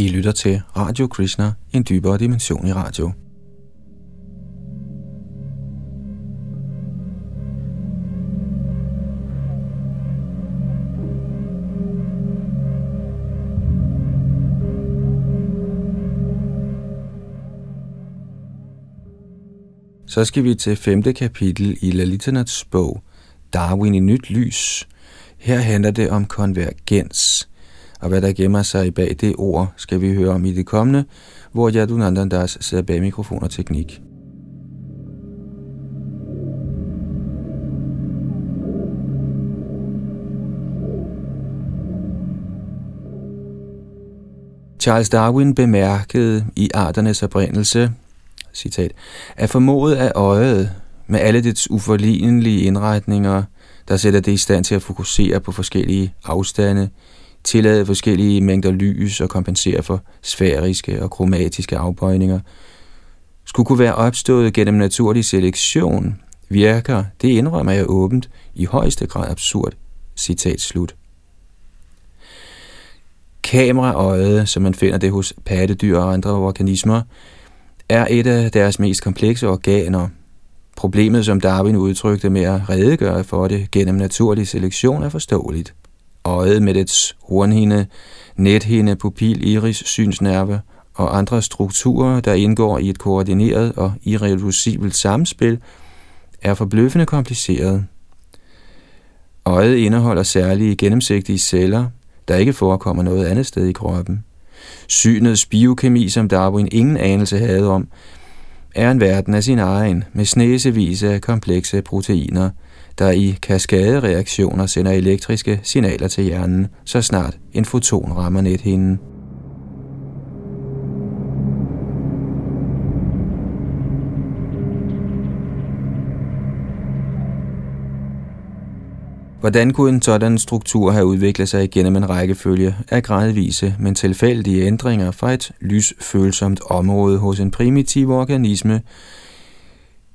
I lytter til Radio Krishna, en dybere dimension i radio. Så skal vi til femte kapitel i Lalitanats bog, Darwin i nyt lys. Her handler det om konvergens, og hvad der gemmer sig bag det ord, skal vi høre om i det kommende, hvor Yadunandandas sidder bag mikrofon og teknik. Charles Darwin bemærkede i arternes oprindelse, citat, at formodet af øjet med alle dets uforlignelige indretninger, der sætter det i stand til at fokusere på forskellige afstande, tillade forskellige mængder lys og kompensere for sfæriske og kromatiske afbøjninger, skulle kunne være opstået gennem naturlig selektion, virker, det indrømmer jeg åbent, i højeste grad absurd. Citat slut. Kameraøjet, som man finder det hos pattedyr og andre organismer, er et af deres mest komplekse organer. Problemet, som Darwin udtrykte med at redegøre for det gennem naturlig selektion, er forståeligt. Øjet med dets hornhinde, nethinde, pupil, iris, synsnerve og andre strukturer, der indgår i et koordineret og irreducibelt samspil, er forbløffende kompliceret. Øjet indeholder særlige gennemsigtige celler, der ikke forekommer noget andet sted i kroppen. Synets biokemi, som Darwin ingen anelse havde om, er en verden af sin egen, med snesevis af komplekse proteiner, der i kaskadereaktioner sender elektriske signaler til hjernen, så snart en foton rammer nethinden. Hvordan kunne en sådan struktur have udviklet sig igennem en rækkefølge af gradvise, men tilfældige ændringer fra et lysfølsomt område hos en primitiv organisme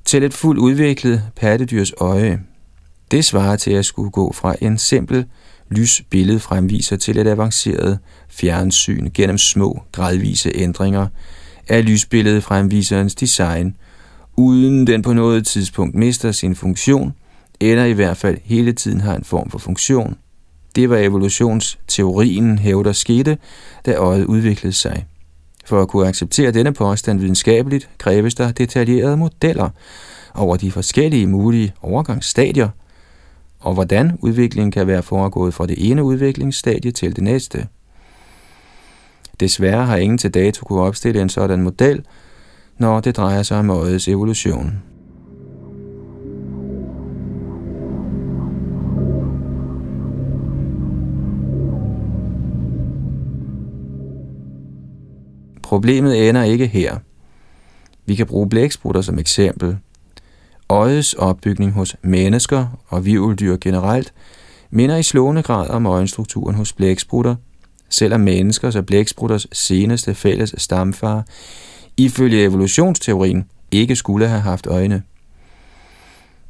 til et fuldt udviklet pattedyrs øje? Det svarer til at skulle gå fra en simpel lysbillede fremviser til et avanceret fjernsyn gennem små gradvise ændringer af lysbilledet fremviserens design, uden den på noget tidspunkt mister sin funktion – eller i hvert fald hele tiden har en form for funktion. Det var evolutionsteorien hævder skete, da øjet udviklede sig. For at kunne acceptere denne påstand videnskabeligt, kræves der detaljerede modeller over de forskellige mulige overgangsstadier, og hvordan udviklingen kan være foregået fra det ene udviklingsstadie til det næste. Desværre har ingen til dato kunne opstille en sådan model, når det drejer sig om øjets evolution. Problemet ender ikke her. Vi kan bruge blæksprutter som eksempel. Øjets opbygning hos mennesker og virveldyr generelt minder i slående grad om øjenstrukturen hos blæksprutter, selvom menneskers og blæksprutters seneste fælles stamfar ifølge evolutionsteorien ikke skulle have haft øjne.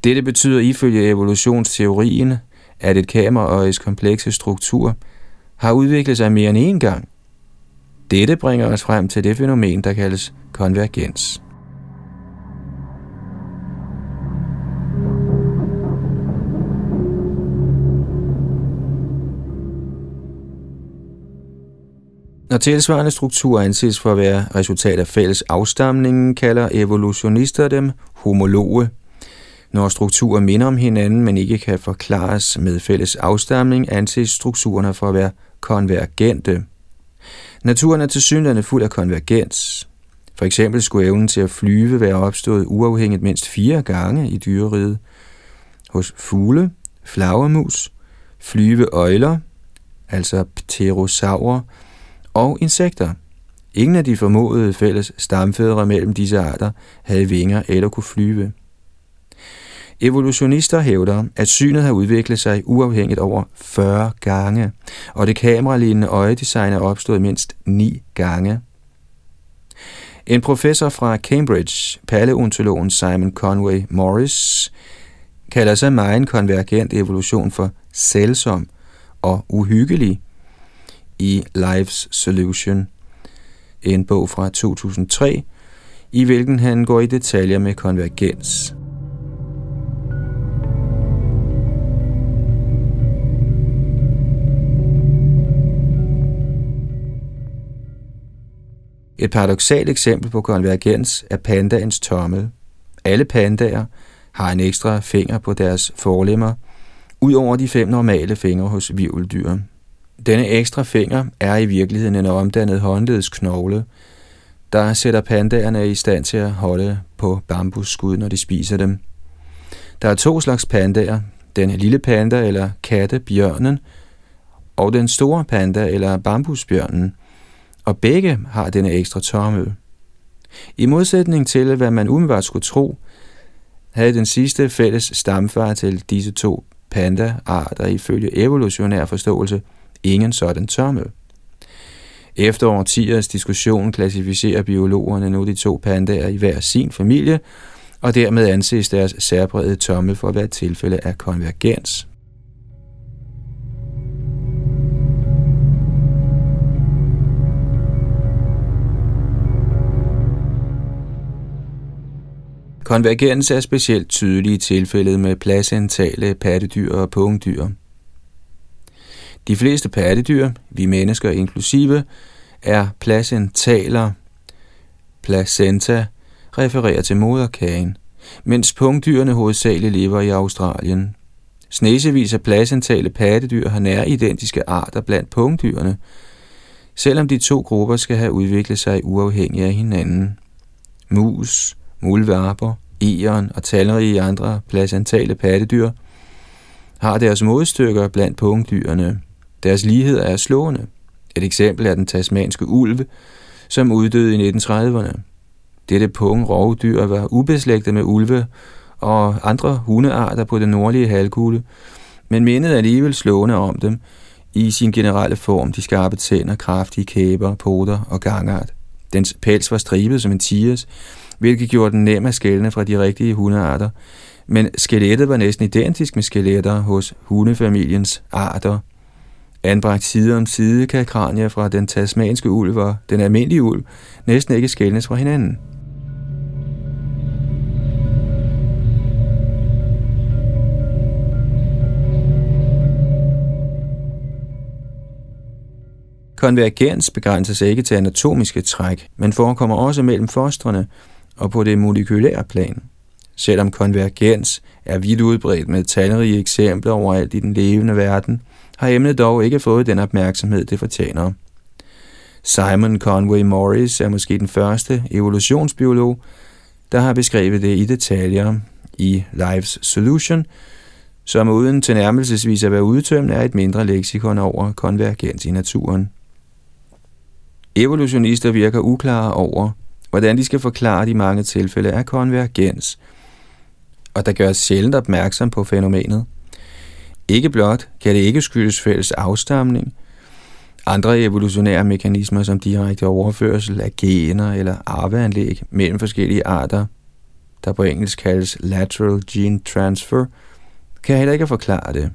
Dette betyder ifølge evolutionsteorien, at et kameraøjes komplekse struktur har udviklet sig mere end én gang, dette bringer os frem til det fænomen, der kaldes konvergens. Når tilsvarende strukturer anses for at være resultat af fælles afstamning, kalder evolutionister dem homologe. Når strukturer minder om hinanden, men ikke kan forklares med fælles afstamning, anses strukturerne for at være konvergente. Naturen er til synligheden fuld af konvergens. For eksempel skulle evnen til at flyve være opstået uafhængigt mindst fire gange i dyreriget. Hos fugle, flagermus, flyveøjler, altså pterosaurer, og insekter. Ingen af de formodede fælles stamfædre mellem disse arter havde vinger eller kunne flyve. Evolutionister hævder, at synet har udviklet sig uafhængigt over 40 gange, og det kameralignende øjedesign er opstået mindst 9 gange. En professor fra Cambridge, paleontologen Simon Conway Morris, kalder sig meget konvergent evolution for sælsom og uhyggelig i Life's Solution. en bog fra 2003, i hvilken han går i detaljer med konvergens. Et paradoxalt eksempel på konvergens er pandaens tommel. Alle pandaer har en ekstra finger på deres forlemmer, ud over de fem normale fingre hos virveldyr. Denne ekstra finger er i virkeligheden en omdannet håndledsknogle, der sætter pandaerne i stand til at holde på bambusskud, når de spiser dem. Der er to slags pandaer, den lille panda eller kattebjørnen, og den store panda eller bambusbjørnen, og begge har denne ekstra tommel. I modsætning til, hvad man umiddelbart skulle tro, havde den sidste fælles stamfar til disse to panda-arter ifølge evolutionær forståelse ingen sådan tommel. Efter årtiers diskussion klassificerer biologerne nu de to pandaer i hver sin familie, og dermed anses deres særbrede tommel for at være et tilfælde af konvergens. Konvergens er specielt tydelig i tilfældet med placentale pattedyr og pungdyr. De fleste pattedyr, vi mennesker inklusive, er placentaler. Placenta refererer til moderkagen, mens pungdyrene hovedsageligt lever i Australien. Snesevis af placentale pattedyr har nær identiske arter blandt pungdyrene, selvom de to grupper skal have udviklet sig uafhængigt af hinanden. Mus, muldvarper, egern og talrige andre placentale pattedyr har deres modstykker blandt pungdyrene. Deres lighed er slående. Et eksempel er den tasmanske ulve, som uddøde i 1930'erne. Dette punge rovdyr var ubeslægtet med ulve og andre hundearter på den nordlige halvkugle, men mindede alligevel slående om dem i sin generelle form, de skarpe tænder, kraftige kæber, poter og gangart. Dens pels var stribet som en tigers, hvilket gjorde den nem at skælne fra de rigtige hundearter, men skelettet var næsten identisk med skeletter hos hundefamiliens arter. Anbragt side om side kan kranier fra den tasmanske ulv og den almindelige ulv næsten ikke skælnes fra hinanden. Konvergens begrænser sig ikke til anatomiske træk, men forekommer også mellem fostrene og på det molekylære plan. Selvom konvergens er vidt udbredt med talrige eksempler overalt i den levende verden, har emnet dog ikke fået den opmærksomhed, det fortjener. Simon Conway Morris er måske den første evolutionsbiolog, der har beskrevet det i detaljer i Life's Solution, som uden tilnærmelsesvis at være udtømmende er et mindre leksikon over konvergens i naturen. Evolutionister virker uklare over, hvordan de skal forklare de mange tilfælde af konvergens, og der gøres sjældent opmærksom på fænomenet. Ikke blot kan det ikke skyldes fælles afstamning, andre evolutionære mekanismer som direkte overførsel af gener eller arveanlæg mellem forskellige arter, der på engelsk kaldes lateral gene transfer, kan heller ikke forklare det.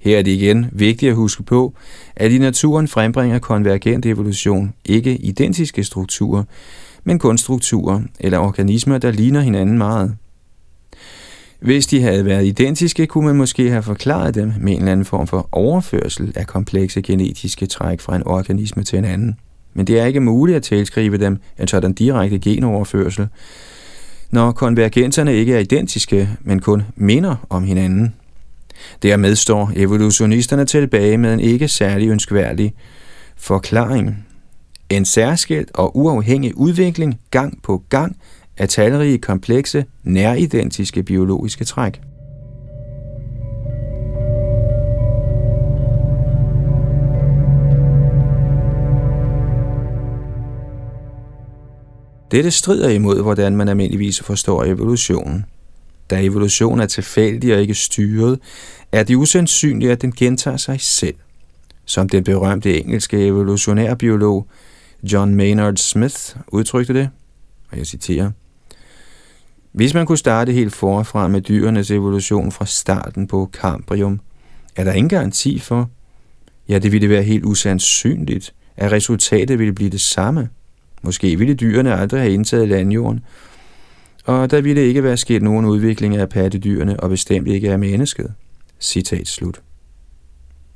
Her er det igen vigtigt at huske på, at i naturen frembringer konvergent evolution ikke identiske strukturer, men kun strukturer eller organismer, der ligner hinanden meget. Hvis de havde været identiske, kunne man måske have forklaret dem med en eller anden form for overførsel af komplekse genetiske træk fra en organisme til en anden. Men det er ikke muligt at tilskrive dem en sådan direkte genoverførsel, når konvergenserne ikke er identiske, men kun minder om hinanden. Dermed står evolutionisterne tilbage med en ikke særlig ønskværdig forklaring. En særskilt og uafhængig udvikling gang på gang af talrige komplekse, næridentiske biologiske træk. Dette strider imod, hvordan man almindeligvis forstår evolutionen. Da evolution er tilfældig og ikke styret, er det usandsynligt, at den gentager sig selv. Som den berømte engelske evolutionærbiolog John Maynard Smith udtrykte det, og jeg citerer, hvis man kunne starte helt forfra med dyrenes evolution fra starten på Cambrium, er der ingen garanti for, ja det ville være helt usandsynligt, at resultatet ville blive det samme. Måske ville dyrene aldrig have indtaget landjorden, og der ville ikke være sket nogen udvikling af pattedyrene, og bestemt ikke af mennesket. Citat slut.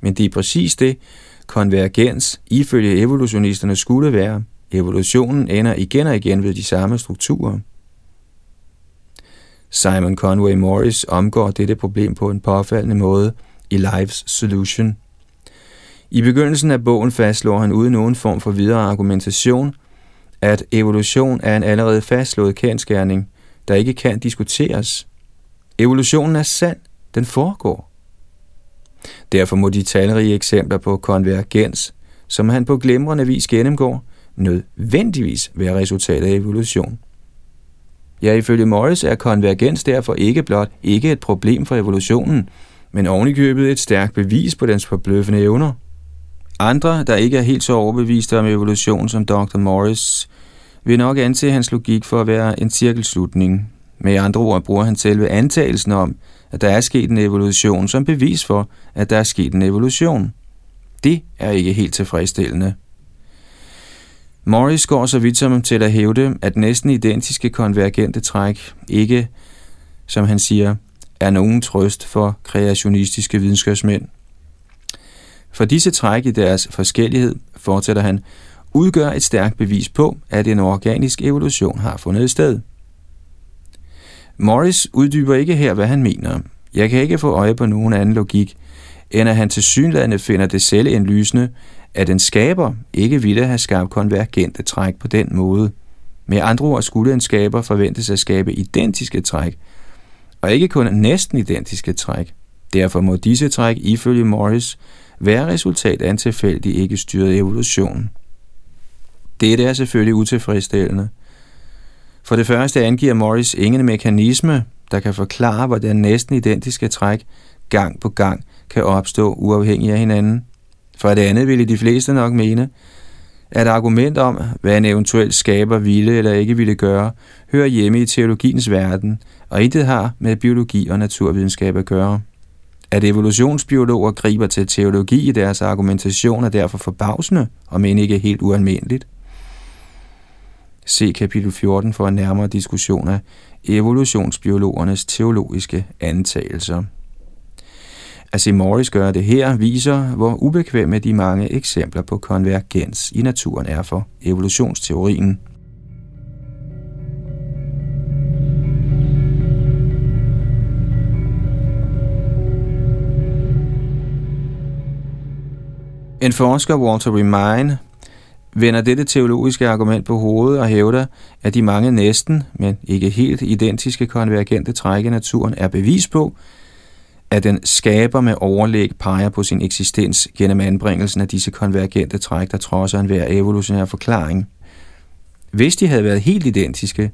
Men det er præcis det, konvergens ifølge evolutionisterne skulle være. Evolutionen ender igen og igen ved de samme strukturer. Simon Conway Morris omgår dette problem på en påfaldende måde i Life's Solution. I begyndelsen af bogen fastslår han uden nogen form for videre argumentation, at evolution er en allerede fastslået kendskærning, der ikke kan diskuteres. Evolutionen er sand, den foregår. Derfor må de talrige eksempler på konvergens, som han på glimrende vis gennemgår, nødvendigvis være resultat af evolution. Ja, ifølge Morris er konvergens derfor ikke blot ikke et problem for evolutionen, men ovenikøbet et stærkt bevis på dens forbløffende evner. Andre, der ikke er helt så overbeviste om evolution som Dr. Morris, vil nok anse hans logik for at være en cirkelslutning. Med andre ord bruger han selve antagelsen om, at der er sket en evolution som bevis for, at der er sket en evolution. Det er ikke helt tilfredsstillende. Morris går så vidt som til at hævde, at næsten identiske konvergente træk ikke, som han siger, er nogen trøst for kreationistiske videnskabsmænd. For disse træk i deres forskellighed, fortsætter han, udgør et stærkt bevis på, at en organisk evolution har fundet sted. Morris uddyber ikke her, hvad han mener. Jeg kan ikke få øje på nogen anden logik, end at han til synlædende finder det selvindlysende, at en skaber ikke ville have skabt konvergente træk på den måde. Med andre ord skulle en skaber forventes at skabe identiske træk, og ikke kun næsten identiske træk. Derfor må disse træk ifølge Morris være resultat af en tilfældig ikke styret evolution. Dette er selvfølgelig utilfredsstillende. For det første angiver Morris ingen mekanisme, der kan forklare, hvordan næsten identiske træk gang på gang kan opstå uafhængigt af hinanden. For det andet ville de fleste nok mene, at argument om, hvad en eventuel skaber ville eller ikke ville gøre, hører hjemme i teologiens verden, og intet har med biologi og naturvidenskab at gøre. At evolutionsbiologer griber til teologi i deres argumentation er derfor forbavsende, og men ikke helt ualmindeligt. Se kapitel 14 for en nærmere diskussion af evolutionsbiologernes teologiske antagelser. Asimoris gør Morris det her viser, hvor ubekvemme de mange eksempler på konvergens i naturen er for evolutionsteorien. En forsker, Walter Remine, vender dette teologiske argument på hovedet og hævder, at de mange næsten, men ikke helt identiske konvergente træk i naturen er bevis på, at den skaber med overlæg peger på sin eksistens gennem anbringelsen af disse konvergente træk, der trodser enhver evolutionær forklaring. Hvis de havde været helt identiske,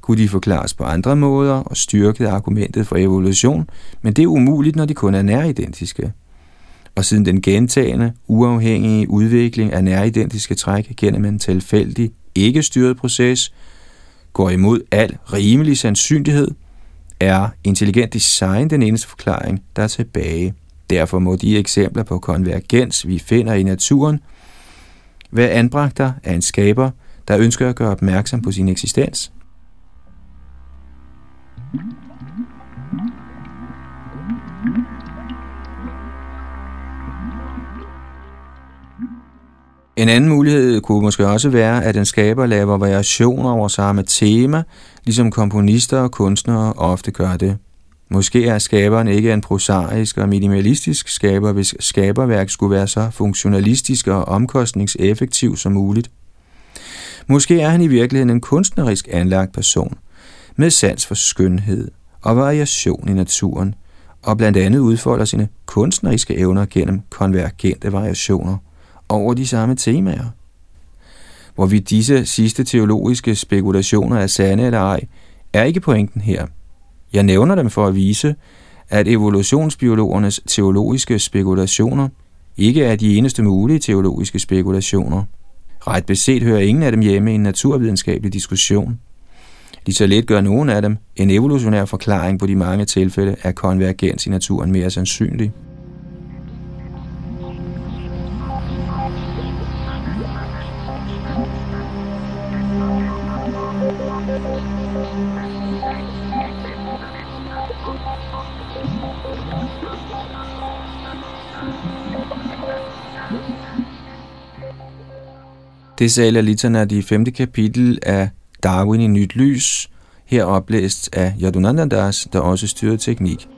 kunne de forklares på andre måder og styrke argumentet for evolution, men det er umuligt, når de kun er næridentiske og siden den gentagende, uafhængige udvikling af næridentiske træk gennem en tilfældig, ikke styret proces, går imod al rimelig sandsynlighed, er intelligent design den eneste forklaring, der er tilbage. Derfor må de eksempler på konvergens, vi finder i naturen, være anbragter af en skaber, der ønsker at gøre opmærksom på sin eksistens. En anden mulighed kunne måske også være, at en skaber laver variationer over samme tema, ligesom komponister og kunstnere ofte gør det. Måske er skaberen ikke en prosaisk og minimalistisk skaber, hvis skaberværk skulle være så funktionalistisk og omkostningseffektiv som muligt. Måske er han i virkeligheden en kunstnerisk anlagt person, med sans for skønhed og variation i naturen, og blandt andet udfolder sine kunstneriske evner gennem konvergente variationer – over de samme temaer. Hvorvidt disse sidste teologiske spekulationer er sande eller ej, er ikke pointen her. Jeg nævner dem for at vise, at evolutionsbiologernes teologiske spekulationer ikke er de eneste mulige teologiske spekulationer. Ret beset hører ingen af dem hjemme i en naturvidenskabelig diskussion. Lige så let gør nogen af dem en evolutionær forklaring på de mange tilfælde af konvergens i naturen mere sandsynlig. Det sagde Lalitana de femte kapitel af Darwin i nyt lys, her oplæst af Yadunandandas, der også styrede teknik.